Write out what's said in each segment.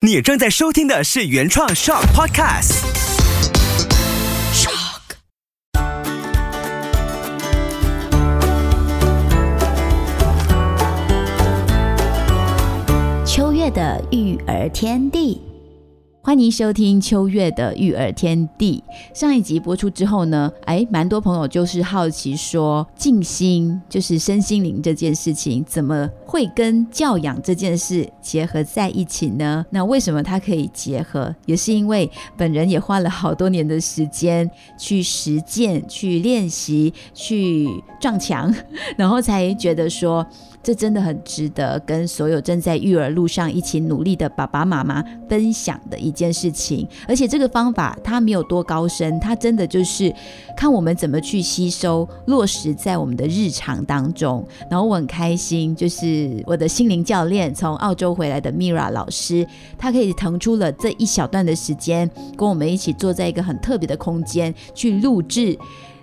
你正在收听的是原创 Shock Podcast。Shock。秋月的育儿天地。欢迎收听秋月的育儿天地。上一集播出之后呢，哎，蛮多朋友就是好奇说，静心就是身心灵这件事情，怎么会跟教养这件事结合在一起呢？那为什么它可以结合？也是因为本人也花了好多年的时间去实践、去练习、去撞墙，然后才觉得说。这真的很值得跟所有正在育儿路上一起努力的爸爸妈妈分享的一件事情。而且这个方法它没有多高深，它真的就是看我们怎么去吸收、落实在我们的日常当中。然后我很开心，就是我的心灵教练从澳洲回来的 Mira 老师，他可以腾出了这一小段的时间，跟我们一起坐在一个很特别的空间去录制。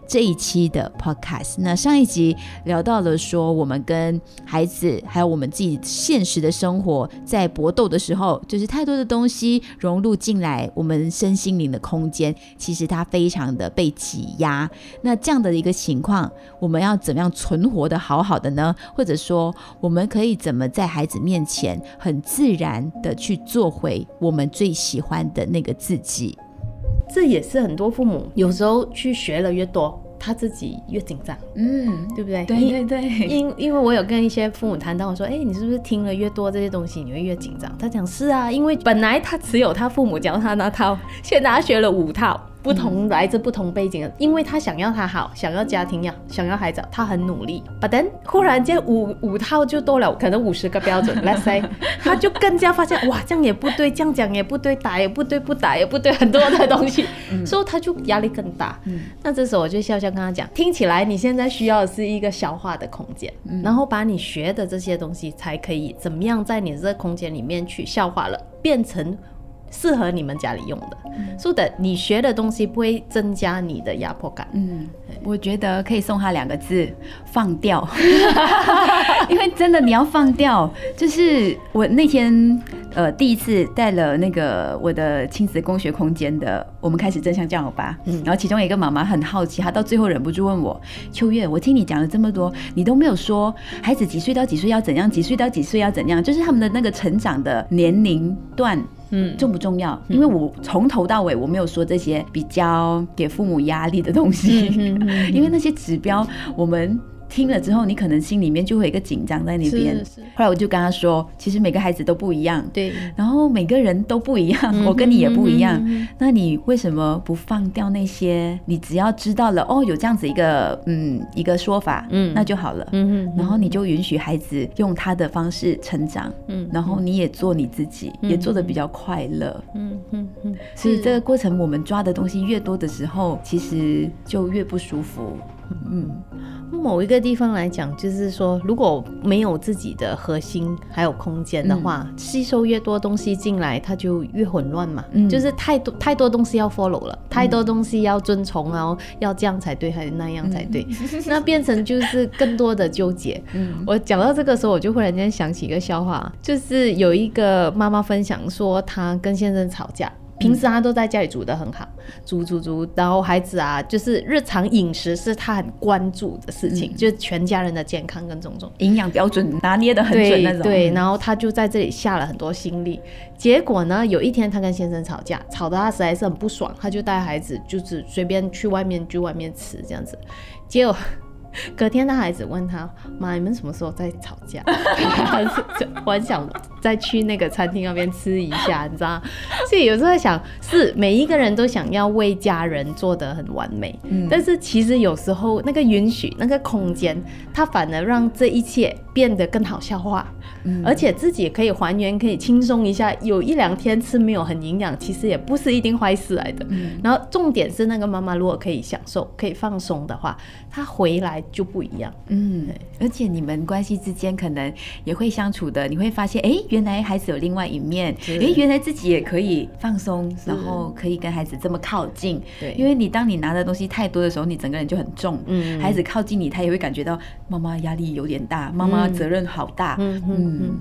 这一期的 podcast，那上一集聊到了说，我们跟孩子还有我们自己现实的生活在搏斗的时候，就是太多的东西融入进来，我们身心灵的空间，其实它非常的被挤压。那这样的一个情况，我们要怎么样存活的好好的呢？或者说，我们可以怎么在孩子面前很自然的去做回我们最喜欢的那个自己？这也是很多父母有时候去学了越多，他自己越紧张，嗯，对不对？对对对。因因为我有跟一些父母谈到，我说，哎，你是不是听了越多这些东西，你会越紧张？他讲是啊，因为本来他只有他父母教他那套，现在他学了五套。不同来自不同背景的，因为他想要他好，想要家庭要，想要孩子，他很努力。But then 忽然间五五套就多了，可能五十个标准，Let's say，他就更加发现哇，这样也不对，这样讲也不对，打也不对，不打也不对，很多的东西，所以他就压力更大。那这时候我就笑笑跟他讲，听起来你现在需要的是一个消化的空间，然后把你学的这些东西才可以怎么样在你这个空间里面去消化了，变成。适合你们家里用的，说的你学的东西不会增加你的压迫感。嗯，我觉得可以送他两个字：放掉。因为真的你要放掉，就是我那天呃第一次带了那个我的亲子工学空间的，我们开始正向教育吧。嗯，然后其中一个妈妈很好奇，她到最后忍不住问我：秋月，我听你讲了这么多，你都没有说孩子几岁到几岁要怎样，几岁到几岁要怎样，就是他们的那个成长的年龄段。嗯，重不重要？因为我从头到尾我没有说这些比较给父母压力的东西，因为那些指标我们。听了之后，你可能心里面就会有一个紧张在那边。后来我就跟他说，其实每个孩子都不一样，对，然后每个人都不一样，我跟你也不一样。那你为什么不放掉那些？你只要知道了哦，有这样子一个嗯一个说法，嗯，那就好了。嗯然后你就允许孩子用他的方式成长，嗯，然后你也做你自己，也做的比较快乐。嗯嗯嗯。所以这个过程，我们抓的东西越多的时候，其实就越不舒服。嗯。某一个地方来讲，就是说，如果没有自己的核心还有空间的话，吸收越多东西进来，它就越混乱嘛。嗯，就是太多太多东西要 follow 了，太多东西要遵从，然后要这样才对，还是那样才对，那变成就是更多的纠结。嗯，我讲到这个时候，我就忽然间想起一个笑话，就是有一个妈妈分享说，她跟先生吵架。平时他都在家里煮的很好，煮煮煮，然后孩子啊，就是日常饮食是他很关注的事情，就是全家人的健康跟种种营养标准拿捏的很准那种。对，然后他就在这里下了很多心力。结果呢，有一天他跟先生吵架，吵得他实在是很不爽，他就带孩子就是随便去外面去外面吃这样子，结果。隔天，他孩子问他：“妈，你们什么时候在吵架？” 我很想再去那个餐厅那边吃一下，你知道？所以有时候在想，是每一个人都想要为家人做得很完美，嗯，但是其实有时候那个允许、那个空间，它反而让这一切变得更好消化。嗯而且自己也可以还原，可以轻松一下。有一两天吃没有很营养，其实也不是一定坏事来的。然后重点是那个妈妈如果可以享受、可以放松的话，她回来就不一样。嗯，而且你们关系之间可能也会相处的，你会发现，哎，原来孩子有另外一面，哎，原来自己也可以放松，然后可以跟孩子这么靠近。对，因为你当你拿的东西太多的时候，你整个人就很重。嗯，孩子靠近你，他也会感觉到妈妈压力有点大，妈妈责任好大。嗯嗯。嗯，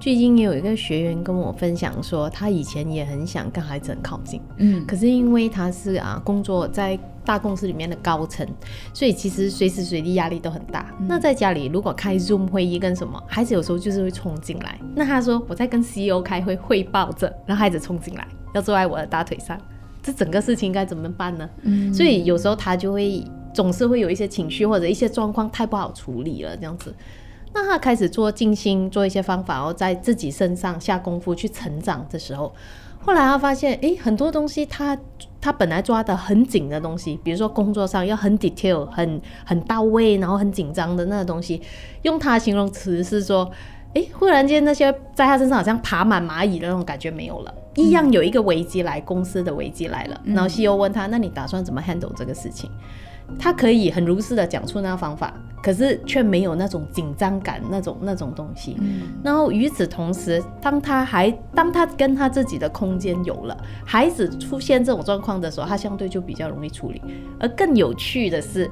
最近也有一个学员跟我分享说，他以前也很想跟孩子很靠近，嗯可是因为他是啊工作在大公司里面的高层，所以其实随时随地压力都很大。那在家里如果开 Zoom 会议跟什么，孩子有时候就是会冲进来。那他说我在跟 CEO 开会汇报着，然后孩子冲进来要坐在我的大腿上，这整个事情该怎么办呢？嗯所以有时候他就会总是会有一些情绪或者一些状况太不好处理了，这样子。那他开始做静心，做一些方法，然后在自己身上下功夫去成长的时候，后来他发现，诶，很多东西他他本来抓的很紧的东西，比如说工作上要很 detail、很很到位，然后很紧张的那个东西，用他的形容词是说，诶，忽然间那些在他身上好像爬满蚂蚁的那种感觉没有了，一样有一个危机来，公司的危机来了，然后 CEO 问他，那你打算怎么 handle 这个事情？他可以很如实的讲出那个方法，可是却没有那种紧张感，那种那种东西。然后与此同时，当他还当他跟他自己的空间有了，孩子出现这种状况的时候，他相对就比较容易处理。而更有趣的是，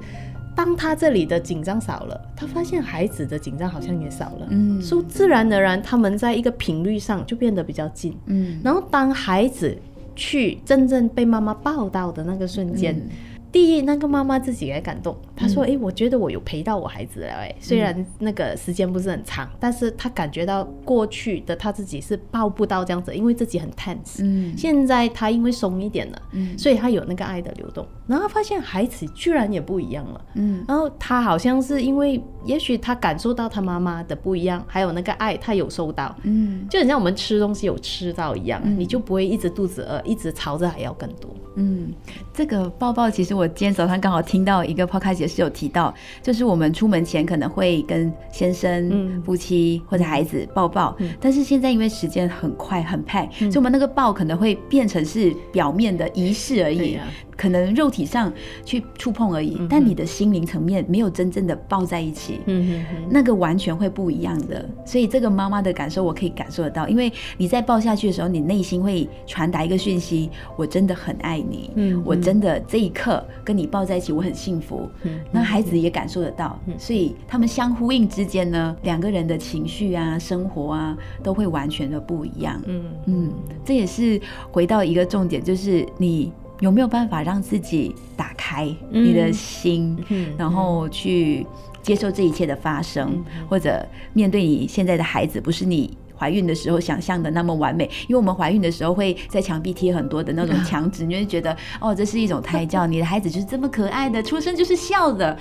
当他这里的紧张少了，他发现孩子的紧张好像也少了，嗯所以自然而然他们在一个频率上就变得比较近。嗯然后当孩子去真正被妈妈抱到的那个瞬间，嗯第一，那个妈妈自己也感动，她说：“哎，我觉得我有陪到我孩子了，哎，虽然那个时间不是很长，但是她感觉到过去的她自己是抱不到这样子，因为自己很 tense。嗯现在她因为松一点了，嗯所以她有那个爱的流动，然后发现孩子居然也不一样了。嗯然后她好像是因为，也许她感受到她妈妈的不一样，还有那个爱，她有收到，嗯就很像我们吃东西有吃到一样，你就不会一直肚子饿，一直朝着还要更多。嗯，这个抱抱，其实我今天早上刚好听到一个 podcast 也是有提到，就是我们出门前可能会跟先生、嗯。夫妻或者孩子抱抱，但是现在因为时间很快很派，所以我们那个抱可能会变成是表面的仪式而已。可能肉体上去触碰而已，但你的心灵层面没有真正的抱在一起，嗯哼哼，那个完全会不一样的。所以这个妈妈的感受我可以感受得到，因为你在抱下去的时候，你内心会传达一个讯息：我真的很爱你，嗯我真的这一刻跟你抱在一起，我很幸福。嗯那孩子也感受得到，所以他们相呼应之间呢，两个人的情绪啊、生活啊，都会完全的不一样。嗯嗯，这也是回到一个重点，就是你有没有办法让自己打开你的心，嗯然后去接受这一切的发生，或者面对你现在的孩子，不是你。怀孕的时候想象的那么完美，因为我们怀孕的时候会在墙壁贴很多的那种 墙纸，你就会觉得哦，这是一种胎教，你的孩子就是这么可爱的，出生就是笑的。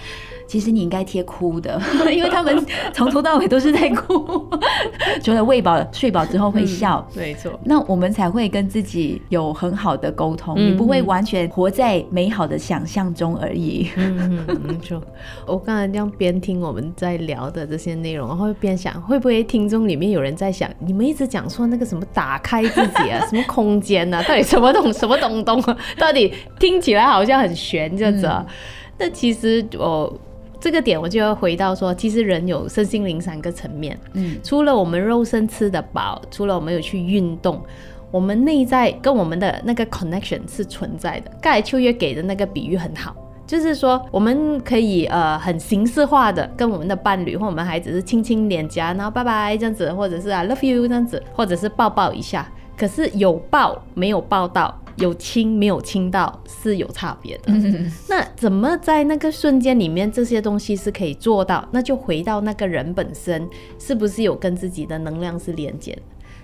其实你应该贴哭的，因为他们从头到尾都是在哭，除了喂饱、睡饱之后会笑。没错。那我们才会跟自己有很好的沟通，嗯你不会完全活在美好的想象中而已。嗯嗯，没错。我刚才这样边听我们在聊的这些内容，然后边想，会不会听众里面有人在想，你们一直讲说那个什么打开自己啊，什么空间啊，到底什么东什么东东啊？到底听起来好像很玄这样子啊？那其实我。这个点我就要回到说，其实人有身心灵三个层面，嗯除了我们肉身吃得饱，除了我们有去运动，我们内在跟我们的那个 connection 是存在的。刚才秋月给的那个比喻很好，就是说我们可以呃很形式化的跟我们的伴侣或我们孩子是亲亲脸颊，然后拜拜这样子，或者是 I love you 这样子，或者是抱抱一下。可是有抱没有抱到，有亲没有亲到是有差别的。那怎么在那个瞬间里面这些东西是可以做到？那就回到那个人本身是不是有跟自己的能量是连接的？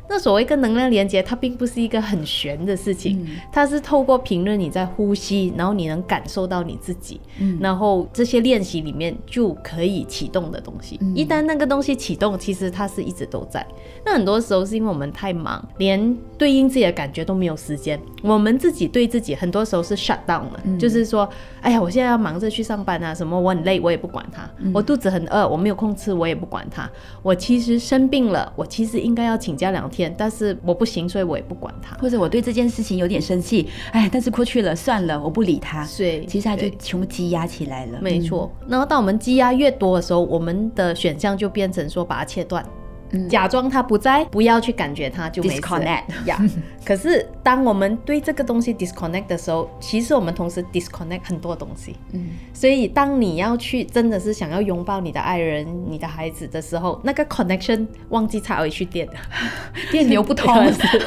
那所谓跟能量连接，它并不是一个很玄的事情，它是透过评论你在呼吸，然后你能感受到你自己，嗯然后这些练习里面就可以启动的东西。一旦那个东西启动，其实它是一直都在。那很多时候是因为我们太忙，连对应自己的感觉都没有时间。我们自己对自己很多时候是 shut down 了，就是说，哎呀，我现在要忙着去上班啊，什么我很累，我也不管它；我肚子很饿，我没有空吃，我也不管它。我其实生病了，我其实应该要请假两天，但是我不行，所以我也不管他。或者我对这件事情有点生气，哎，但是过去了，算了，我不理他。对其实他就全部积压起来了。没错，然后当我们积压越多的时候，我们的选项就变成说把它切断，假装他不在，不要去感觉他就没事 Disconnect 呀。可是当我们对这个东西 disconnect 的时候，其实我们同时 disconnect 很多东西。嗯，所以当你要去真的是想要拥抱你的爱人、你的孩子的时候，那个 connection 忘记插回去电了，电流不通。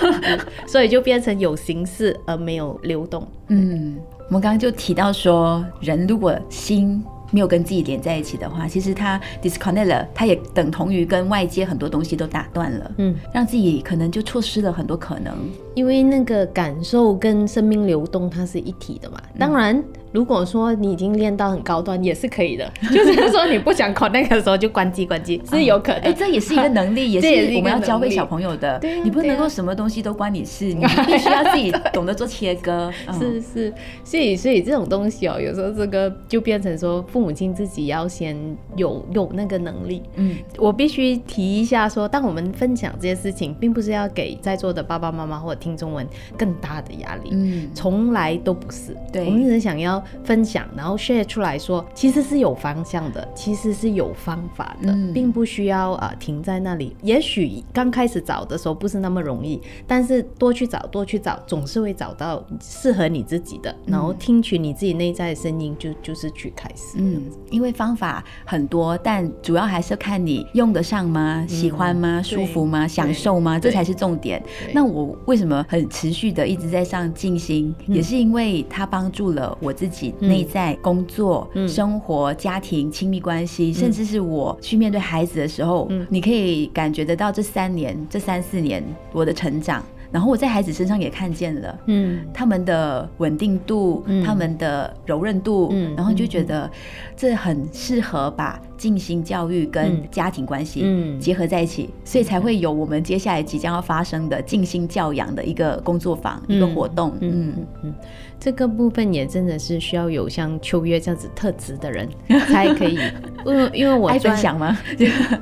所以就变成有形式而没有流动。嗯，我们刚刚就提到说，人如果心没有跟自己连在一起的话，其实他 disconnect 了，他也等同于跟外界很多东西都打断了，嗯，让自己可能就错失了很多可能。因为那个感受跟生命流动它是一体的嘛。当然，如果说你已经练到很高端，也是可以的。就是说你不想 connect 的时候就关机关机，是有可能。哎，这也是一个能力，也是 我们要教会小朋友的。你不能够什么东西都关你事，你必须要自己懂得做切割。嗯是是，所以所以这种东西哦，有时候这个就变成说，父母亲自己要先有有那个能力。嗯我必须提一下说，当我们分享这些事情，并不是要给在座的爸爸妈妈或者听众们更大的压力。嗯从来都不是，对我们只是想要分享，然后 share 出来说，其实是有方向的，其实是有方法的，嗯并不需要啊、呃停在那里。也许刚开始找的时候不是那么容易，但是多去找，多去找，总是会找到适合你自己的，然后听取你自己内在的声音，就就是去开始。嗯，因为方法很多，但主要还是看你用得上吗？喜欢吗？舒服吗？享受吗？这才是重点。那我为什么很持续的一直在上静心，也是因为它帮助了我自己内在、工作、嗯。生活、家庭、亲密关系，甚至是我去面对孩子的时候，嗯。你可以感觉得到这三年、这三四年我的成长，然后我在孩子身上也看见了。嗯。他们的稳定度，嗯。他们的柔韧度，嗯然后就觉得这很适合把静心教育跟嗯。家庭关系嗯。结合在一起，所以才会有我们接下来即将要发生的静心教养的一个工作坊、一个活动。嗯。嗯嗯，这个部分也真的是需要有像秋月这样子特质的人 才可以，因为因为我爱分专享吗？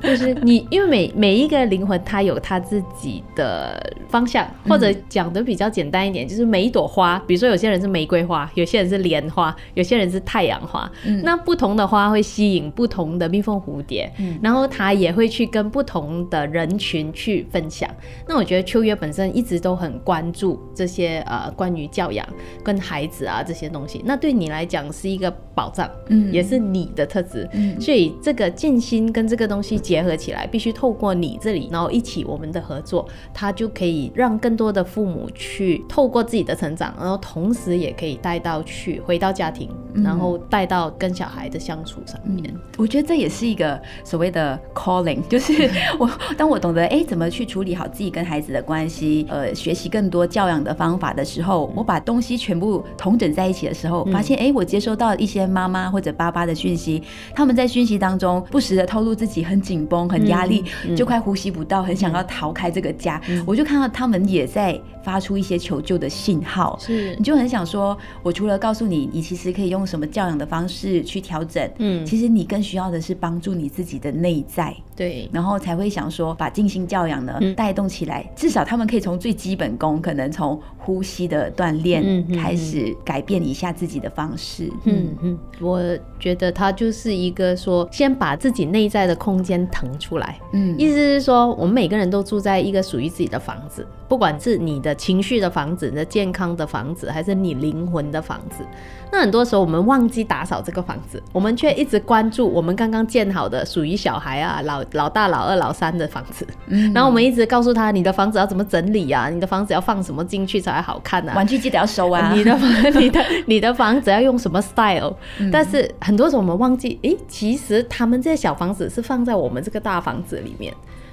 就是你，因为每每一个灵魂，它有它自己的方向，或者讲的比较简单一点，就是每一朵花，比如说有些人是玫瑰花，有些人是莲花，有些人是太阳花，那不同的花会吸引不同的蜜蜂、蝴蝶，然后它也会去跟不同的人群去分享。那我觉得秋月本身一直都很关注这些呃关于教养跟孩子啊这些东西，那对你来讲是一个保障，嗯。也是你的特质，嗯。所以这个静心跟这个东西结合起来，必须透过你这里，然后一起我们的合作，它就可以让更多的父母去透过自己的成长，然后同时也可以带到去回到家庭，然后带到跟小孩的相处上面。我觉得这也是一个所谓的 calling，就是我当我懂得哎怎么去处理好自己跟孩子的关系，呃，学习更多教养的方法的时候，我把东西全部统整在一起的时候，发现哎，我接收到一些妈妈或者爸爸的讯息，他们在讯息当中不时的透露自己很紧绷、很压力，就快呼吸不到，很想要逃开这个家，我就看到他们也在发出一些求救的信号，是。你就很想说，我除了告诉你，你其实可以用什么教养的方式去调整，嗯。其实你更需要的是帮助你自己的内在，对，然后才会想说把静心教养呢嗯。带动起来，至少他们可以从最基本功，可能从呼吸的锻炼嗯嗯开始改变一下自己的方式。嗯嗯，我觉得它就是一个说，先把自己内在的空间腾出来。嗯。意思是说，我们每个人都住在一个属于自己的房子，不管是你的情绪的房子、你的健康的房子，还是你灵魂的房子。那很多时候我们忘记打扫这个房子，我们却一直关注我们刚刚建好的属于小孩啊、老老大、老二、老三的房子，嗯。然后我们一直告诉他，你的房子要怎么整理啊，你的房子要放什么进去才会好看啊，玩具记得要收啊。你的房、你的、你的房子要用什么 style？、但是很多时候我们忘记，诶，其实他们这些小房子是放在我们这个大房子里面。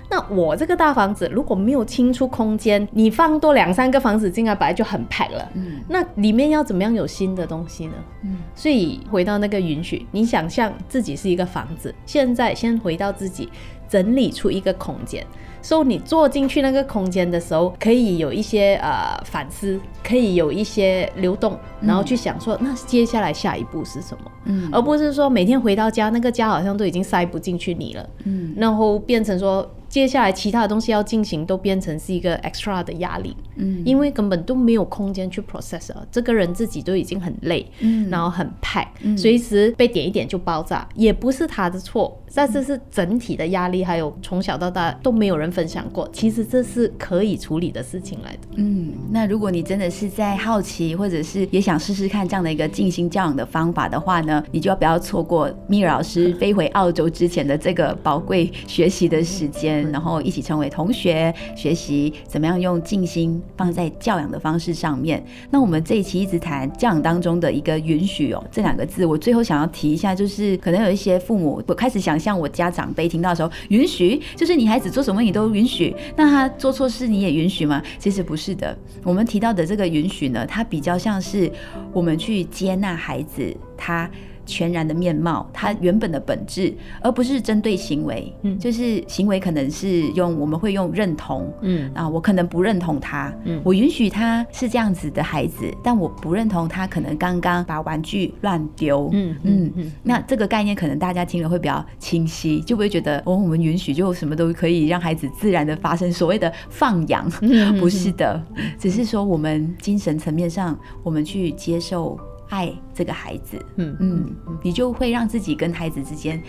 那我这个大房子如果没有清出空间，你放多两三个房子进来，本来就很 pack 了。嗯那里面要怎么样有新的东西呢？嗯所以回到那个允许，你想象自己是一个房子，现在先回到自己，整理出一个空间。所以你坐进去那个空间的时候，可以有一些呃反思，可以有一些流动，然后去想说，那接下来下一步是什么？嗯，而不是说每天回到家，那个家好像都已经塞不进去你了，嗯，然后变成说。接下来其他的东西要进行，都变成是一个 extra 的压力，嗯，因为根本都没有空间去 process 了。这个人自己都已经很累，嗯，然后很 pack，随时被点一点就爆炸，也不是他的错。但是是整体的压力，还有从小到大都没有人分享过。其实这是可以处理的事情来的。嗯，那如果你真的是在好奇，或者是也想试试看这样的一个静心教养的方法的话呢，你就要不要错过米尔老师 飞回澳洲之前的这个宝贵学习的时间，然后一起成为同学，学习怎么样用静心放在教养的方式上面。那我们这一期一直谈教养当中的一个允许哦这两个字，我最后想要提一下，就是可能有一些父母我开始想。象我家长辈听到的时候，允许就是你孩子做什么你都都允许，那他做错事你也允许吗？其实不是的。我们提到的这个允许呢，它比较像是我们去接纳孩子他。全然的面貌，它原本的本质，而不是针对行为。嗯，就是行为可能是用我们会用认同。嗯啊，我可能不认同他。嗯，我允许他是这样子的孩子，但我不认同他可能刚刚把玩具乱丢。嗯嗯嗯。那这个概念可能大家听了会比较清晰，就不会觉得哦，我们允许就什么都可以让孩子自然的发生所谓的放养。不是的，只是说我们精神层面上，我们去接受。爱这个孩子，嗯嗯，你就会让自己跟孩子之间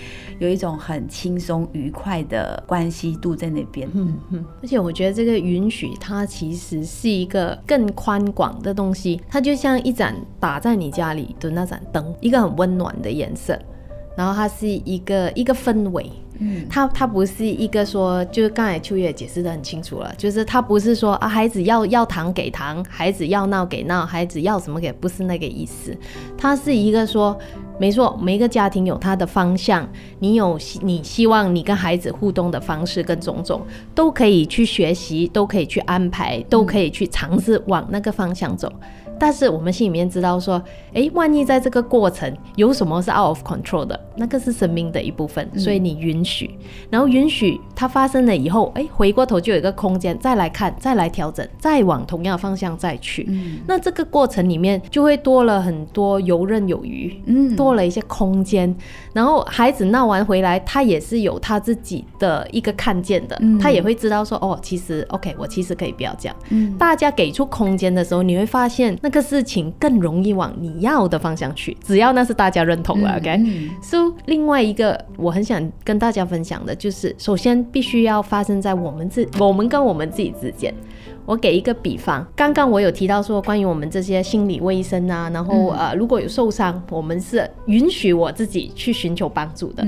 有一种很轻松愉快的关系度在那边，嗯嗯。而且我觉得这个允许，它其实是一个更宽广的东西，它就像一盏打在你家里的那盏灯，一个很温暖的颜色，然后它是一个一个氛围。嗯，他他不是一个说，就是刚才秋月解释的很清楚了，就是他不是说啊，孩子要要糖给糖，孩子要闹给闹，孩子要什么给，不是那个意思。他是一个说，没错，每一个家庭有他的方向，你有你希望你跟孩子互动的方式跟种种，都可以去学习，都可以去安排，都可以去尝试往那个方向走。但是我们心里面知道说，哎，万一在这个过程有什么是 out of control 的，那个是生命的一部分，所以你允许，然后允许它发生了以后，哎，回过头就有一个空间再来看，再来调整，再往同样的方向再去。那这个过程里面就会多了很多游刃有余，嗯，多了一些空间。然后孩子闹完回来，他也是有他自己的一个看见的，他也会知道说，哦，其实 OK，我其实可以不要这样。嗯，大家给出空间的时候，你会发现那。个事情更容易往你要的方向去，只要那是大家认同了，OK。So，另外一个我很想跟大家分享的就是，首先必须要发生在我们自我们跟我们自己之间。我给一个比方，刚刚我有提到说，关于我们这些心理卫生啊，然后呃，如果有受伤，我们是允许我自己去寻求帮助的。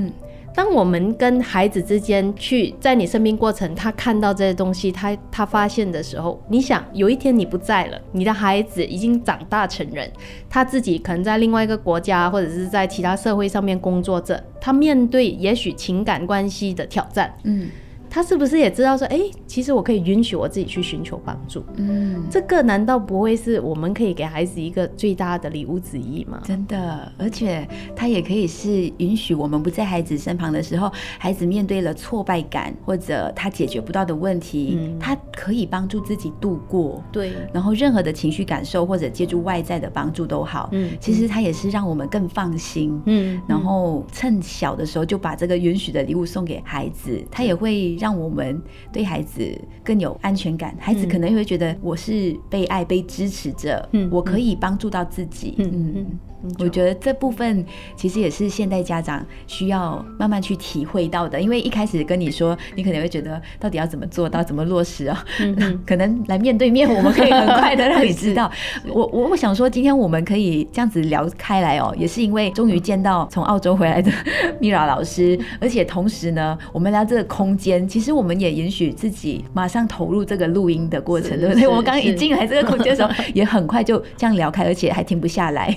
当我们跟孩子之间去在你生命过程，他看到这些东西，他他发现的时候，你想有一天你不在了，你的孩子已经长大成人，他自己可能在另外一个国家或者是在其他社会上面工作着，他面对也许情感关系的挑战，嗯。他是不是也知道说，哎，其实我可以允许我自己去寻求帮助？嗯，这个难道不会是我们可以给孩子一个最大的礼物之一吗？真的，而且他也可以是允许我们不在孩子身旁的时候，孩子面对了挫败感或者他解决不到的问题，他可以帮助自己度过。对，然后任何的情绪感受或者借助外在的帮助都好，嗯，其实他也是让我们更放心。嗯，然后趁小的时候就把这个允许的礼物送给孩子，他也会。让我们对孩子更有安全感，孩子可能会觉得我是被爱、被支持着，嗯，我可以帮助到自己，嗯。嗯。我觉得这部分其实也是现代家长需要慢慢去体会到的，因为一开始跟你说，你可能会觉得到底要怎么做到，怎么落实啊？可能来面对面，我们可以很快的让你 知道。我我我想说，今天我们可以这样子聊开来哦，也是因为终于见到从澳洲回来的 米拉老师，而且同时呢，我们聊这个空间，其实我们也允许自己马上投入这个录音的过程，对不对？我们刚刚一进来这个空间的时候，也很快就这样聊开，而且还停不下来。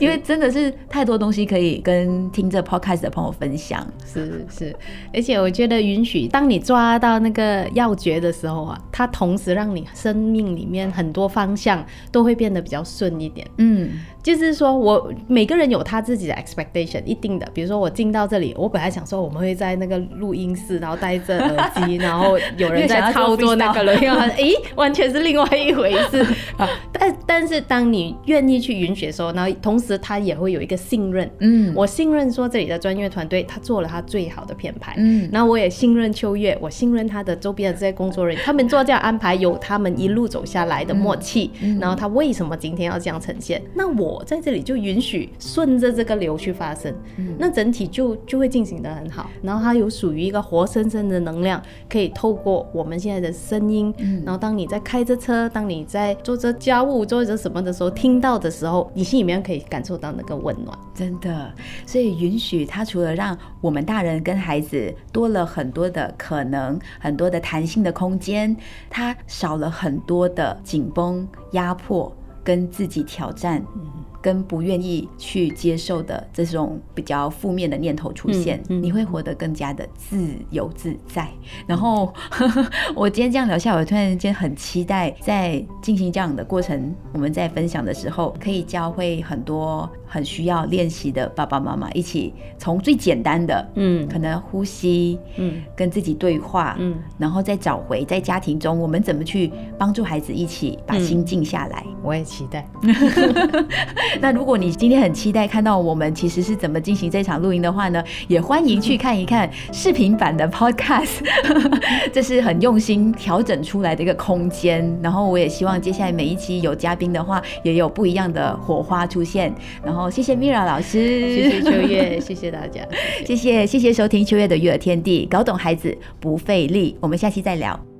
因为真的是太多东西可以跟听着 podcast 的朋友分享。是是，而且我觉得允许，当你抓到那个要诀的时候啊，它同时让你生命里面很多方向都会变得比较顺一点。嗯，就是说我每个人有他自己的 expectation，一定的。比如说我进到这里，我本来想说我们会在那个录音室，然后戴着耳机，然后有人在操作那个轮椅，哎，完全是另外一回事 啊。但但是当你愿意去允许的时候，然后同时他也会有一个信任，嗯。我信任说这里的专业团队他做了他最好的品牌，嗯。然后我也信任秋月，我信任他的周边的这些工作人员，他们做这样安排有他们一路走下来的默契，嗯然后他为什么今天要这样呈现？那我在这里就允许顺着这个流去发生，嗯。那整体就就会进行的很好，然后它有属于一个活生生的能量，可以透过我们现在的声音，嗯。然后当你在开着车，当你在做着家务、做着什么的时候，听到的时候，你心里面可以感受到那个温暖。真的，所以允许它，除了让我们大人跟孩子多了很多的可能，很多的弹性的空间，它少了很多的紧绷、压迫跟自己挑战。跟不愿意去接受的这种比较负面的念头出现，嗯嗯你会活得更加的自由自在。然后 我今天这样聊下，我突然间很期待在进行这样的过程，我们在分享的时候，可以教会很多很需要练习的爸爸妈妈一起从最简单的，嗯可能呼吸，嗯跟自己对话，嗯，然后再找回在家庭中我们怎么去帮助孩子一起把心静下来。我也期待。那如果你今天很期待看到我们其实是怎么进行这场录音的话呢，也欢迎去看一看视频版的 podcast，这是很用心调整出来的一个空间。然后我也希望接下来每一期有嘉宾的话，也有不一样的火花出现。然后谢谢 Mira 老师，谢谢秋月，谢谢大家。谢谢谢谢收听秋月的育儿天地，搞懂孩子不费力。我们下期再聊。